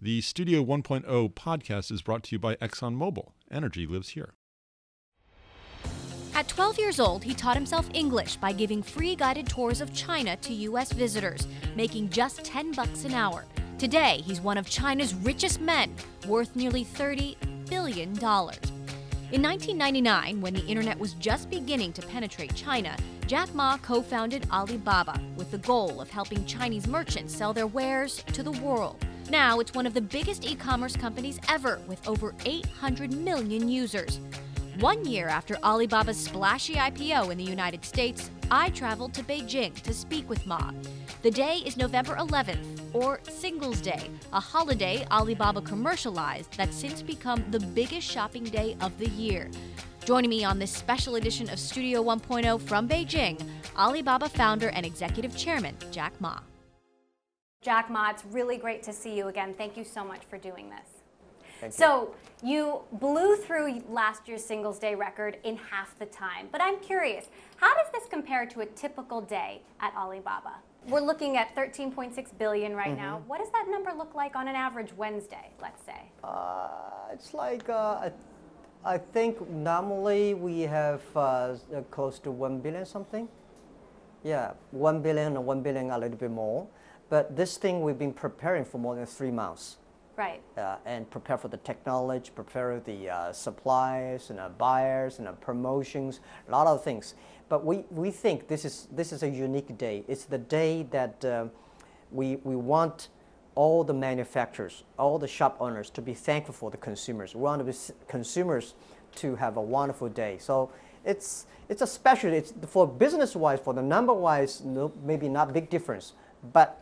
The Studio 1.0 podcast is brought to you by ExxonMobil. Energy lives here. At 12 years old, he taught himself English by giving free guided tours of China to U.S. visitors, making just 10 bucks an hour. Today, he's one of China's richest men, worth nearly $30 billion. In 1999, when the internet was just beginning to penetrate China, Jack Ma co founded Alibaba with the goal of helping Chinese merchants sell their wares to the world. Now it's one of the biggest e commerce companies ever with over 800 million users. One year after Alibaba's splashy IPO in the United States, I traveled to Beijing to speak with Ma. The day is November 11th, or Singles Day, a holiday Alibaba commercialized that's since become the biggest shopping day of the year. Joining me on this special edition of Studio 1.0 from Beijing, Alibaba founder and executive chairman Jack Ma. Jack Ma, it's really great to see you again. Thank you so much for doing this. Thank. So, you blew through last year's Singles Day record in half the time. But I'm curious, how does this compare to a typical day at Alibaba? We're looking at 13.6 billion right Mm-hmm. now. What does that number look like on an average Wednesday, let's say? Uh, it's like uh, I, I think normally we have uh, close to one billion something. Yeah, one billion or one billion a little bit more. But this thing we've been preparing for more than three months. Right. uh, and prepare for the technology, prepare the uh, suppliers and uh, buyers and uh, promotions, a lot of things. But we, we think this is, this is a unique day. It's the day that um, we, we want all the manufacturers, all the shop owners to be thankful for the consumers. We want the consumers to have a wonderful day. So it's, it's a special, it's for business-wise, for the number-wise, no, maybe not big difference. But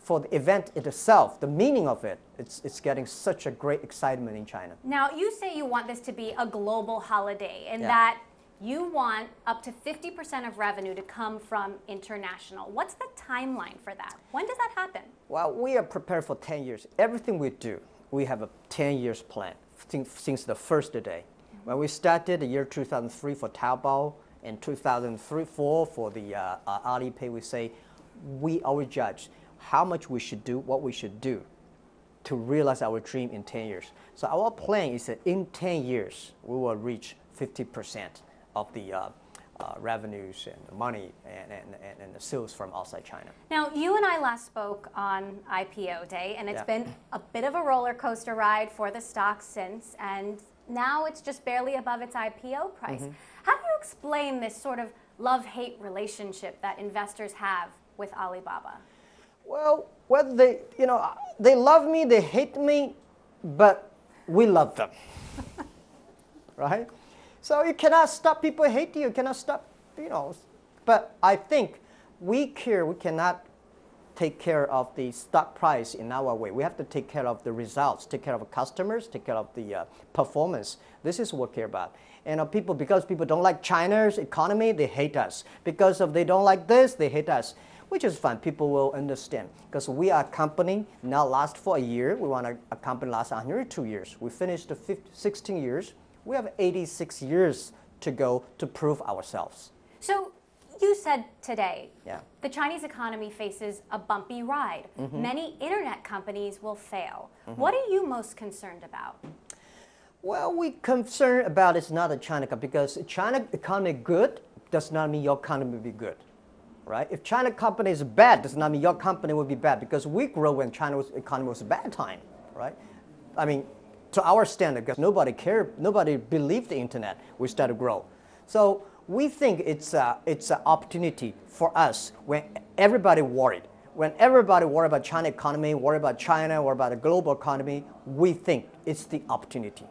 for the event itself, the meaning of it, it's, it's getting such a great excitement in China. Now, you say you want this to be a global holiday and Yeah. that you want up to 50% of revenue to come from international. What's the timeline for that? When does that happen? Well, we are prepared for 10 years. Everything we do, we have a 10 years plan since, since the first day. When we started the year 2003 for Taobao and 2003 4 for the uh, uh, Alipay, we say we always judge how much we should do, what we should do to realize our dream in 10 years. So our plan is that in 10 years, we will reach 50% of the uh, uh, revenues and the money and, and, and, the sales from outside China. Now, you and I last spoke on IPO day, and it's Yeah. been a bit of a roller coaster ride for the stock since, and now it's just barely above its IPO price. Mm-hmm. How do you explain this sort of love hate relationship that investors have with Alibaba? Well, whether they, you know, they love me, they hate me, but we love them. right? So you cannot stop people hate you, you cannot stop, you know. But I think we care, we cannot take care of the stock price in our way. We have to take care of the results, take care of customers, take care of the uh, performance. This is what we care about. And uh, people, because people don't like China's economy, they hate us. Because of they don't like this, they hate us. Which is fine. People will understand because we are a company now last for a year. We want a, a company last 102 years. We finished the 50, 16 years. We have 86 years to go to prove ourselves. So, you said today Yeah. The Chinese economy faces a bumpy ride. Mm-hmm. Many internet companies will fail. Mm-hmm. What are you most concerned about? Well, we concerned about it's not a China because China economy good does not mean your economy will be good, right? If China company is bad, does not mean your company will be bad because we grow when China's economy was a bad time, right? I mean, to our standard, because nobody cared, nobody believed the internet, we started to grow. So we think it's a, it's an opportunity for us when everybody worried. When everybody worried about China economy, worried about China, worried about the global economy, we think it's the opportunity.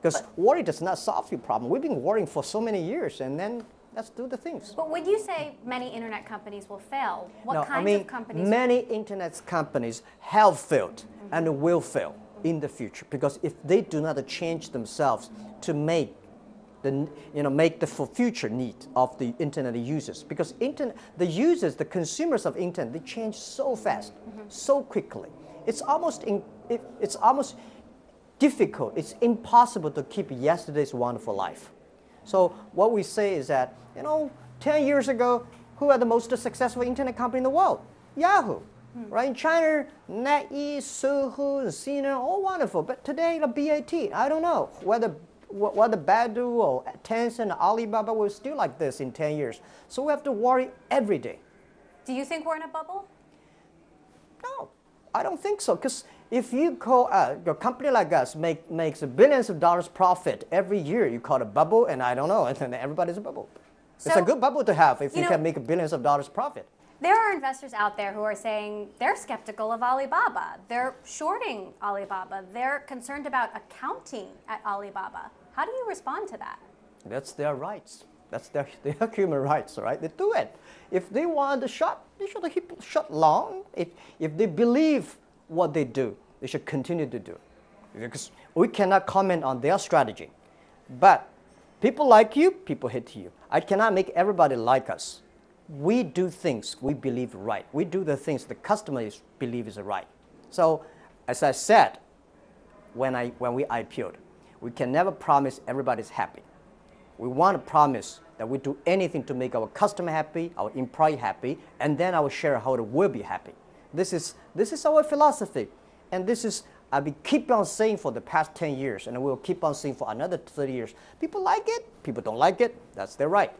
Because worry does not solve your problem. We've been worrying for so many years, and then let's do the things. But when you say many internet companies will fail, what no, kinds I mean, of companies? many internet companies have failed and will fail in the future because if they do not change themselves to make the you know make the for future need of the internet users because internet the users the consumers of internet they change so fast so quickly it's almost in, it, it's almost difficult it's impossible to keep yesterday's wonderful life so what we say is that you know 10 years ago who are the most successful internet company in the world yahoo hmm. Right in China, NetEase, Sohu, and Sina, all wonderful. But today, the BAT, I don't know whether wh- whether Baidu or Tencent, or Alibaba will still like this in 10 years. So we have to worry every day. Do you think we're in a bubble? No, I don't think so. Because if you call uh, a company like us make, makes billions of dollars profit every year, you call it a bubble, and I don't know, and then everybody's a bubble. it's a good bubble to have if you you, know- can make billions of dollars profit. There are investors out there who are saying they're skeptical of Alibaba. They're shorting Alibaba. They're concerned about accounting at Alibaba. How do you respond to that? That's their rights. That's their, their human rights, right? They do it. If they want to shut, they should keep shut long. If, if they believe what they do, they should continue to do. Because we cannot comment on their strategy. But people like you, people hate you. I cannot make everybody like us. We do things we believe right. We do the things the customers believe is right. So, as I said, when, I, when we IPO'd, we can never promise everybody's happy. We want to promise that we do anything to make our customer happy, our employee happy, and then our shareholder will be happy. This is, this is our philosophy. And this is, I've been keep on saying for the past 10 years, and we'll keep on saying for another 30 years. People like it, people don't like it, that's their right.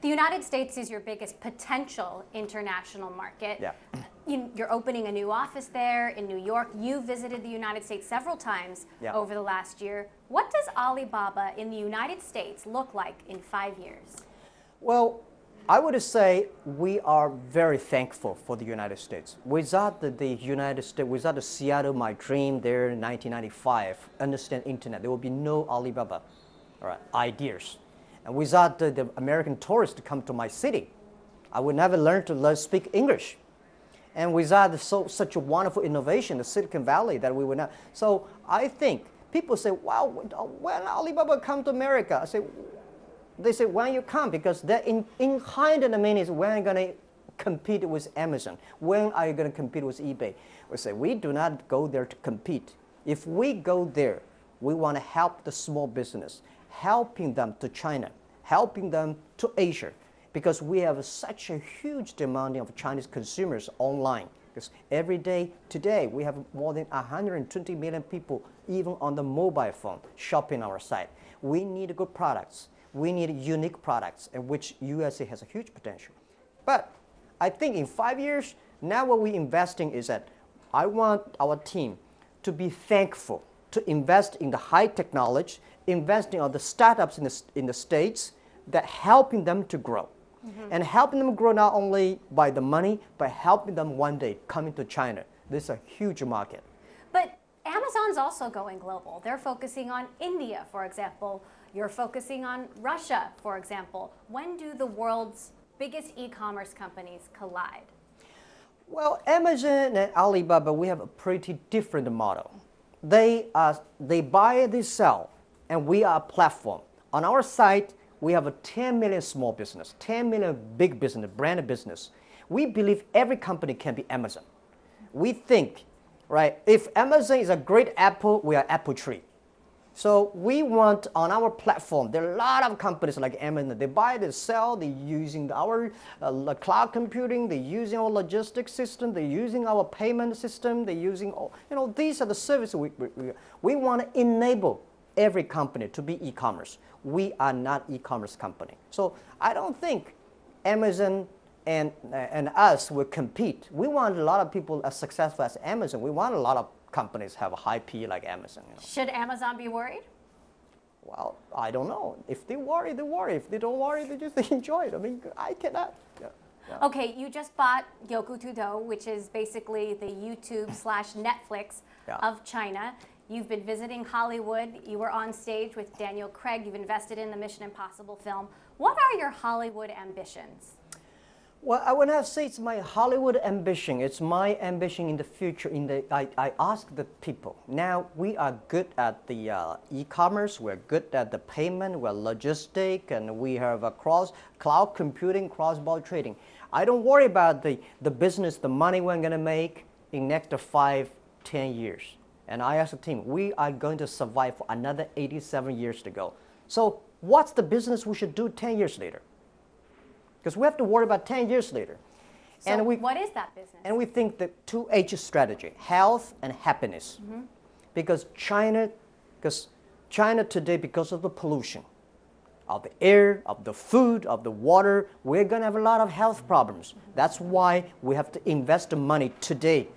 The United States is your biggest potential international market. Yeah. You, you're opening a new office there in New York. You visited the United States several times Yeah. over the last year. What does Alibaba in the United States look like in five years? Well, I would say we are very thankful for the United States. Without the, the United States, without the Seattle, my dream there in 1995, understand internet, there would be no Alibaba all right, ideas. And without the, the American tourists to come to my city, I would never learn to learn, speak English. And without the so, such a wonderful innovation, the Silicon Valley, that we would not. So I think people say, wow, when Alibaba come to America? I say, they say, when you come, because that in, in behind the minutes, when are you going to compete with Amazon? When are you going to compete with eBay? We say, we do not go there to compete. If we go there, we want to help the small business, helping them to China, helping them to Asia, because we have such a huge demand of Chinese consumers online. Because every day today, we have more than 120 million people, even on the mobile phone, shopping our site. We need good products. We need unique products, in which USA has a huge potential. But I think in five years, now what we're investing is that I want our team to be thankful, to invest in the high technology, investing on the startups in the, in the States that helping them to grow. Mm-hmm. And helping them grow not only by the money, but helping them one day coming to China. This is a huge market. But Amazon's also going global. They're focusing on India, for example. You're focusing on Russia, for example. When do the world's biggest e commerce companies collide? Well, Amazon and Alibaba, we have a pretty different model. They, they buy, they sell, and we are a platform. On our site, we have a 10 million small business, 10 million big business, brand business. We believe every company can be Amazon. We think, right, if Amazon is a great apple, we are apple tree. So we want on our platform, there are a lot of companies like Amazon, they buy, they sell, they're using our uh, cloud computing, they're using our logistics system, they're using our payment system, they're using, all, you know, these are the services we, we, we, want to enable every company to be e-commerce. We are not e-commerce company. So I don't think Amazon and, uh, and us will compete. We want a lot of people as successful as Amazon. We want a lot of companies have a high P like Amazon. You know. Should Amazon be worried? Well, I don't know. If they worry, they worry. If they don't worry, they just enjoy it. I mean, I cannot. Yeah. yeah. Okay, you just bought Youku Tudou, which is basically the YouTube slash Netflix Yeah. of China. You've been visiting Hollywood. You were on stage with Daniel Craig. You've invested in the Mission Impossible film. What are your Hollywood ambitions? Well, I would not say it's my Hollywood ambition. It's my ambition in the future. In the, I, I ask the people. Now we are good at the uh, e-commerce. We're good at the payment. We're logistic, and we have a cross cloud computing, cross-border trading. I don't worry about the, the business, the money we're gonna make in next five, ten years. And I ask the team, we are going to survive for another 87 years to go. So what's the business we should do 10 years later? Because we have to worry about 10 years later. So and we what is that business? and we think the two H strategy, health and happiness. Mm-hmm. Because China, because China today, because of the pollution of the air, of the food, of the water, we're going to have a lot of health mm-hmm. problems. Mm-hmm. That's why we have to invest the money today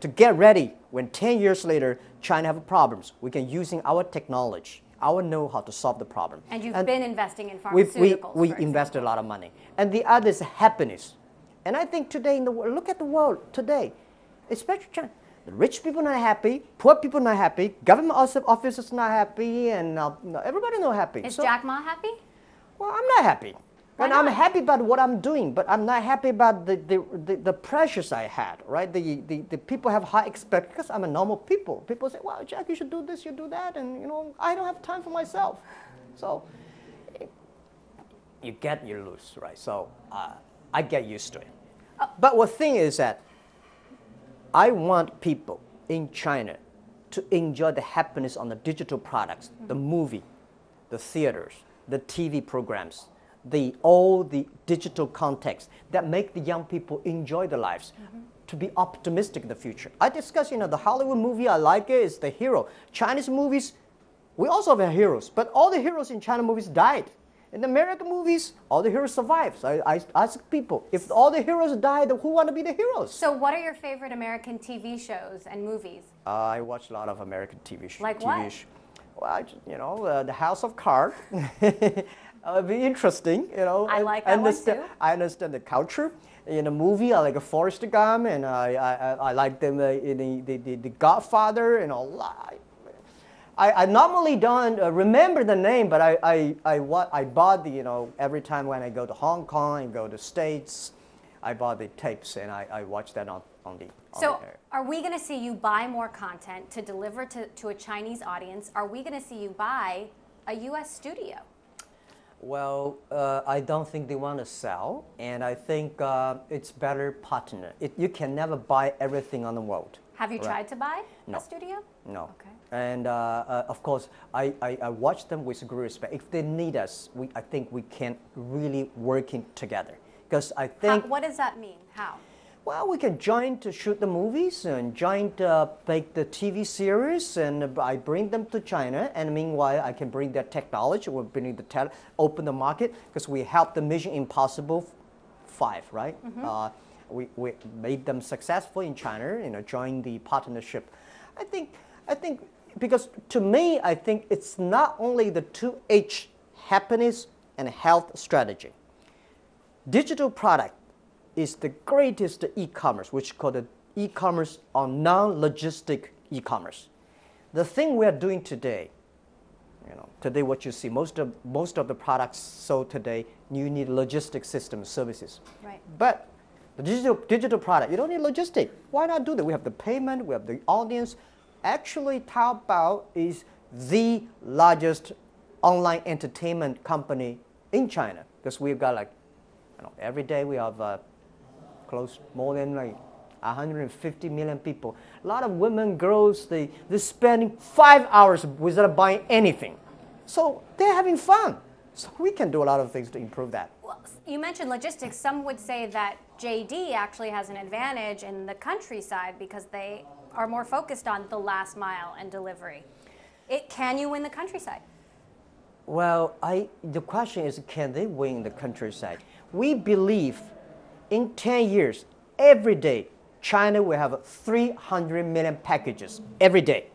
to get ready when 10 years later China have problems. We can using our technology, our know-how to solve the problem. and you've been investing in we, pharmaceuticals. we, we for invested a lot of money. And the other is happiness. And I think today in the world, look at the world today, especially China. The rich people not happy, poor people not happy, government officers not happy, and uh, everybody not happy. Is So- Jack Ma happy? well, I'm not happy. Why and I'm happy about what I'm doing, but I'm not happy about the, the, the, the pressures I had, right? The, the, the people have high expect because I'm a normal people. People say, well, Jack, you should do this, you do that, and you know, I don't have time for myself. So you get, you lose, right? So uh, I get used to it. But the thing is that I want people in China to enjoy the happiness on the digital products, the movie, the theaters, the TV programs, the all the digital context that make the young people enjoy their lives. To be optimistic in the future. I discuss, you know, the Hollywood movie I like it is the hero. Chinese movies, we also have heroes, but all the heroes in China movies died. In the American movies, all the heroes survive. So I, I ask people, if all the heroes died, who want to be the heroes? So what are your favorite American TV shows and movies? Uh, I watch a lot of American TV, shows Like TV what? Well, I you know, uh, the House of Cards. uh, be interesting, you know. I like that one understand, too. I understand the culture. In a movie, I like a Forrest Gump, and I, I, I- I like them uh, in the, the, the, the Godfather, and a lot. I, I normally don't uh, remember the name, but I, I, I, wa- I bought the, you know, every time when I go to Hong Kong and go to States, I bought the tapes and I, I watch that on, on the. On So the are we going to see you buy more content to deliver to, to a Chinese audience? Are we going to see you buy a U.S. studio? Well, uh, I don't think they want to sell, and I think uh, it's better partner. It, you can never buy everything on the world. Have you Right. tried to buy No. a studio? No. Okay. And uh, uh, of course, I, I, I watch them with great respect. If they need us, we, I think we can really working together. Because I How, think, what does that mean? How? Well, we can join to shoot the movies and join to make the TV series, and I bring them to China. And meanwhile, I can bring their technology. We're bringing the open the market because we helped the Mission Impossible Five, right? Uh, we, we made them successful in China. You know, join the partnership. I think I think because to me, I think it's not only the two H happiness and health strategy digital product is the greatest e-commerce, which called e-commerce or non-logistic e-commerce. The thing we are doing today, you know, today what you see, most of most of the products sold today, you need logistic system services. Right. But the digital digital product, you don't need logistic. Why not do that? We have the payment, we have the audience. Actually, Taobao is the largest online entertainment company in China because we've got like, you know, every day we have uh, close more than like 150 million people. A lot of women, girls, they they spending five hours without buying anything, so they're having fun. So we can do a lot of things to improve that. Well, you mentioned logistics. Some would say that JD actually has an advantage in the countryside because they are more focused on the last mile and delivery. It, can you win the countryside? Well, I, the question is can they win the countryside? We believe in 10 years, every day, China will have 300 million packages every day.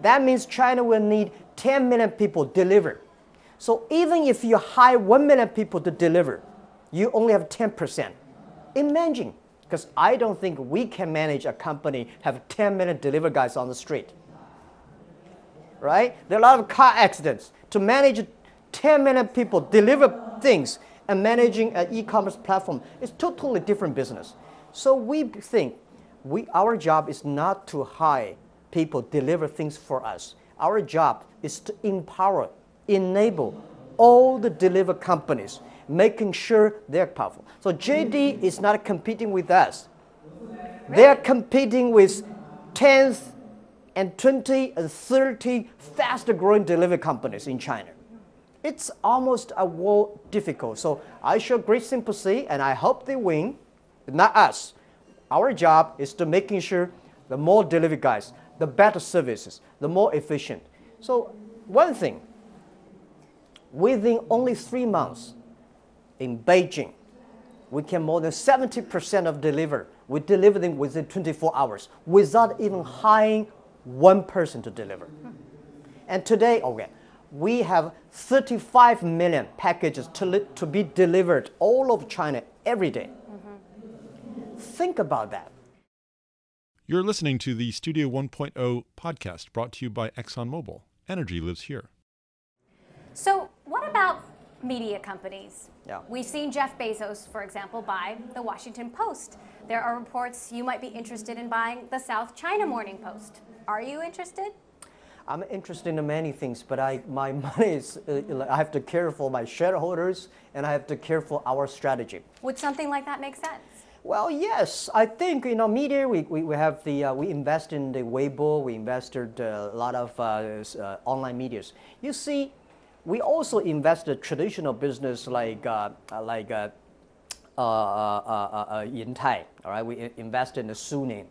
That means China will need 10 million people deliver. So even if you hire 1 million people to deliver, you only have 10%. Imagine, because I don't think we can manage a company have 10 million deliver guys on the street right? There are a lot of car accidents. To manage 10 million people, deliver things, and managing an e-commerce platform is totally different business. So we think we, our job is not to hire people deliver things for us. Our job is to empower, enable all the deliver companies, making sure they're powerful. So JD is not competing with us. They're competing with tens and 20 and 30 fast growing delivery companies in China. It's almost a world difficult. So I show great sympathy and I hope they win. not us. Our job is to making sure the more delivery guys, the better services, the more efficient. So one thing, within only three months in Beijing, we can more than 70% of deliver. We deliver them within 24 hours without even hiring one person to deliver. And today, oh okay, we have 35 million packages to, li- to be delivered all over China every day. Think about that. You're listening to the Studio 1.0 podcast brought to you by ExxonMobil. Energy lives here. So, what about media companies? Yeah. We've seen Jeff Bezos, for example, buy the Washington Post. There are reports you might be interested in buying the South China Morning Post. Are you interested? I'm interested in many things, but I, my money is, uh, I have to care for my shareholders and I have to care for our strategy. Would something like that make sense? Well, yes, I think you know media. We, we, we have the uh, we invest in the Weibo. We invested uh, a lot of uh, uh, online medias. You see, we also invested traditional business like uh, like uh, uh, uh, uh, uh, Yintai. All right, we i- invest in the Suning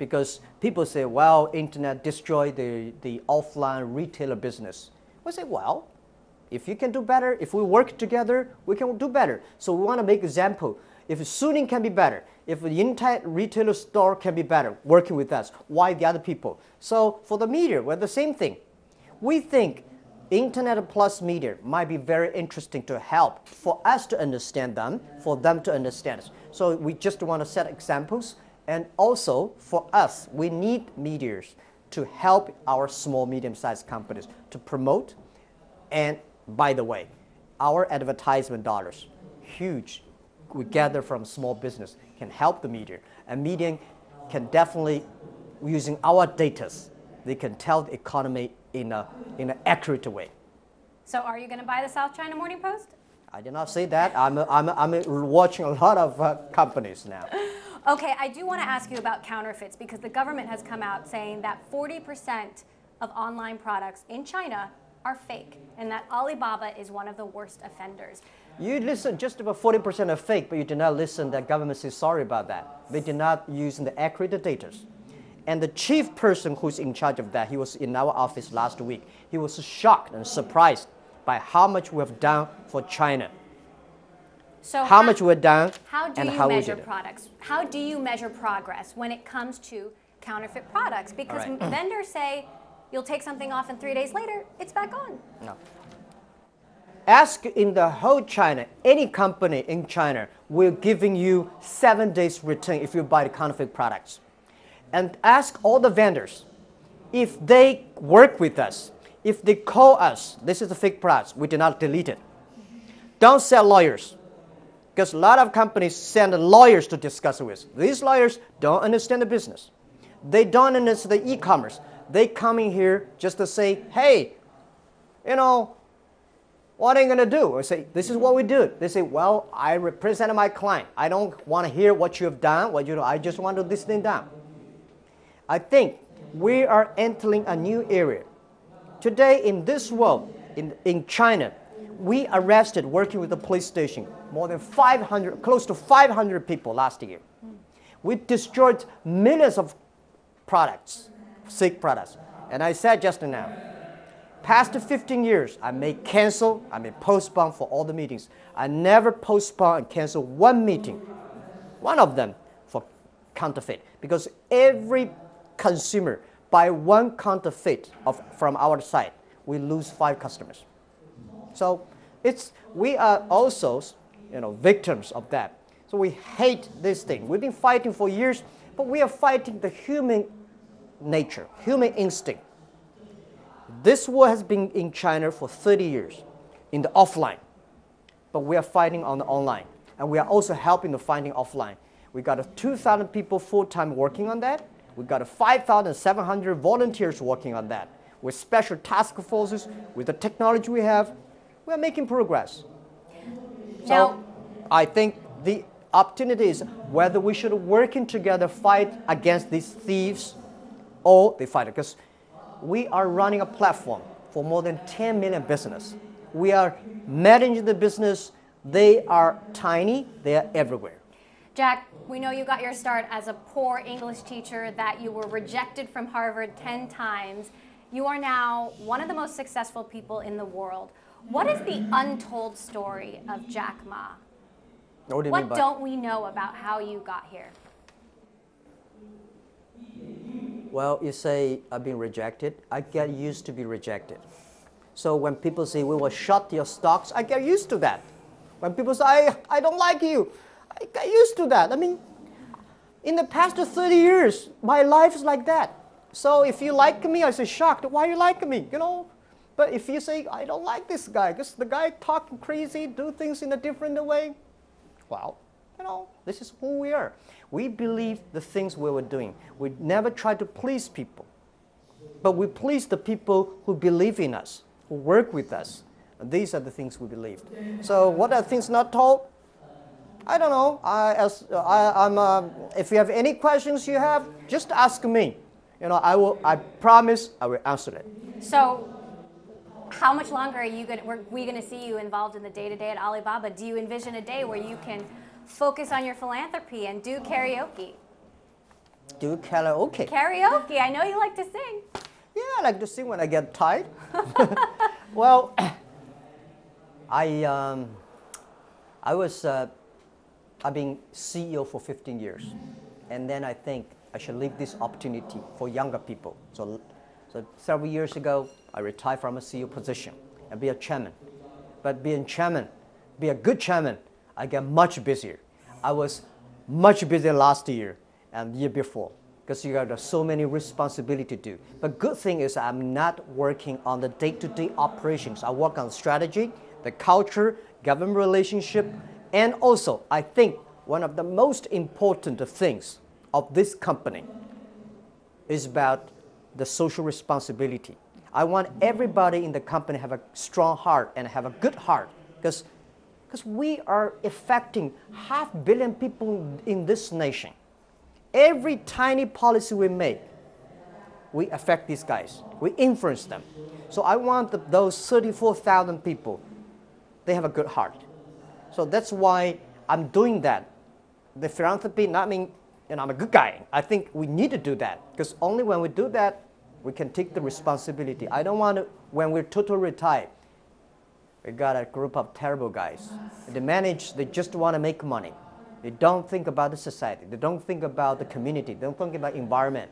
because people say, well, internet destroyed the, the offline retailer business. We say, well, if you can do better, if we work together, we can do better. So we want to make example. If Suning can be better, if the entire retailer store can be better, working with us, why the other people? So for the media, we're the same thing. We think internet plus media might be very interesting to help for us to understand them, for them to understand us. So we just want to set examples, and also for us, we need medias to help our small, medium-sized companies to promote and by the way, our advertisement dollars, huge, we gather from small business, can help the media. And media can definitely, using our data, they can tell the economy in, a, in an accurate way. So, are you going to buy the South China Morning Post? I did not say that. I'm, I'm, I'm watching a lot of uh, companies now. Okay, I do want to ask you about counterfeits because the government has come out saying that 40% of online products in China are fake and that Alibaba is one of the worst offenders. You listen just about 40% are fake, but you did not listen that government says sorry about that. They did not use the accurate data. And the chief person who's in charge of that, he was in our office last week. He was shocked and surprised by how much we have done for China, So how much we've done, How do and you how we measure did it. products? How do you measure progress when it comes to counterfeit products? Because right. vendors say you'll take something off and three days later it's back on. No. Ask in the whole China, any company in China will giving you seven days return if you buy the counterfeit products. And ask all the vendors if they work with us, if they call us, this is a fake product, we do not delete it. Don't sell lawyers. Because a lot of companies send lawyers to discuss with. These lawyers don't understand the business. They don't understand the e-commerce. They come in here just to say, hey, you know, what are you going to do? I say, this is what we do. They say, well, I represent my client. I don't want to hear what you have done, what you do. I just want to this thing down. I think we are entering a new area. Today in this world, in, in China, we arrested working with the police station more than 500, close to 500 people last year. We destroyed millions of products, sick products. And I said just now, past 15 years, I may cancel, I may postpone for all the meetings. I never postpone and cancel one meeting, one of them for counterfeit, because every consumer buy one counterfeit of, from our side, we lose five customers. So it's, we are also you know, victims of that. So we hate this thing. We've been fighting for years, but we are fighting the human nature, human instinct. This war has been in China for 30 years, in the offline, but we are fighting on the online, and we are also helping the fighting offline. We got 2,000 people full-time working on that. We got 5,700 volunteers working on that. With special task forces, with the technology we have, we are making progress. So Now- I think the opportunity is whether we should working together fight against these thieves or they fight because we are running a platform for more than 10 million business. We are managing the business. They are tiny. They are everywhere. Jack, we know you got your start as a poor English teacher, that you were rejected from Harvard 10 times. You are now one of the most successful people in the world. What is the untold story of Jack Ma? What, do, what don't we know about how you got here? Well, you say I've been rejected. I get used to be rejected. So when people say we will shut your stocks, I get used to that. When people say I, I don't like you, I get used to that. I mean, in the past 30 years, my life is like that. So if you like me, I say shocked. Why you like me? You know. But if you say I don't like this guy because the guy talking crazy, do things in a different way, well, you know, this is who we are. We believe the things we were doing. We never try to please people, but we please the people who believe in us, who work with us. And these are the things we believed. So what are things not told? I don't know. I, as, I, am uh, if you have any questions you have, just ask me. You know, I will. I promise I will answer it. So, how much longer are you going? Were we going to see you involved in the day to day at Alibaba? Do you envision a day where you can focus on your philanthropy and do karaoke? Do karaoke. Karaoke. I know you like to sing. Yeah, I like to sing when I get tired. well, I um, I was uh, I've been CEO for 15 years, and then I think I should leave this opportunity for younger people. So, so several years ago, I retire from a CEO position and be a chairman. But being chairman, be a good chairman, I get much busier. I was much busier last year and year before because you got so many responsibility to do. But good thing is I'm not working on the day-to-day operations. I work on strategy, the culture, government relationship, and also I think one of the most important things of this company is about the social responsibility. I want everybody in the company have a strong heart and have a good heart because because we are affecting half billion people in this nation. Every tiny policy we make, we affect these guys. We influence them. So I want the, those 34,000 people, they have a good heart. So that's why I'm doing that. The philanthropy, not mean, you know, I'm a good guy. I think we need to do that because only when we do that, we can take the responsibility. I don't want to, when we're totally retired, we got a group of terrible guys. They manage, they just want to make money. They don't think about the society. They don't think about the community. They don't think about environment.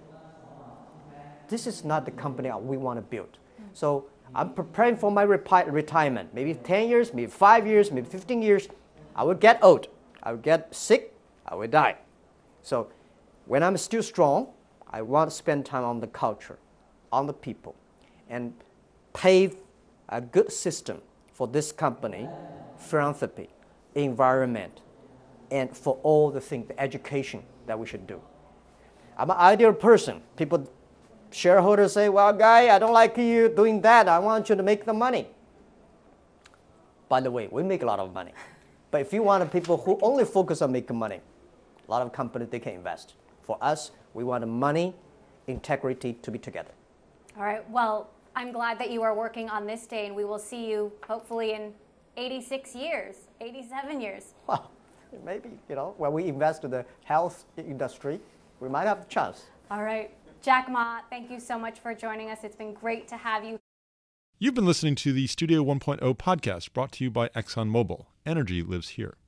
This is not the company we want to build. So I'm preparing for my retirement. Maybe 10 years, maybe 5 years, maybe 15 years. I will get old. I will get sick. I will die. So when I'm still strong, I want to spend time on the culture, on the people, and pave a good system for this company, philanthropy, environment, and for all the things, the education that we should do. I'm an ideal person. People, shareholders say, well, guy, I don't like you doing that. I want you to make the money. By the way, we make a lot of money. But if you want people who only focus on making money, a lot of companies, they can invest. For us, we want money, integrity to be together. All right. Well, I'm glad that you are working on this day, and we will see you hopefully in 86 years, 87 years. Well, maybe, you know, when we invest in the health industry, we might have a chance. All right. Jack Ma, thank you so much for joining us. It's been great to have you. You've been listening to the Studio 1.0 podcast brought to you by ExxonMobil. Energy lives here.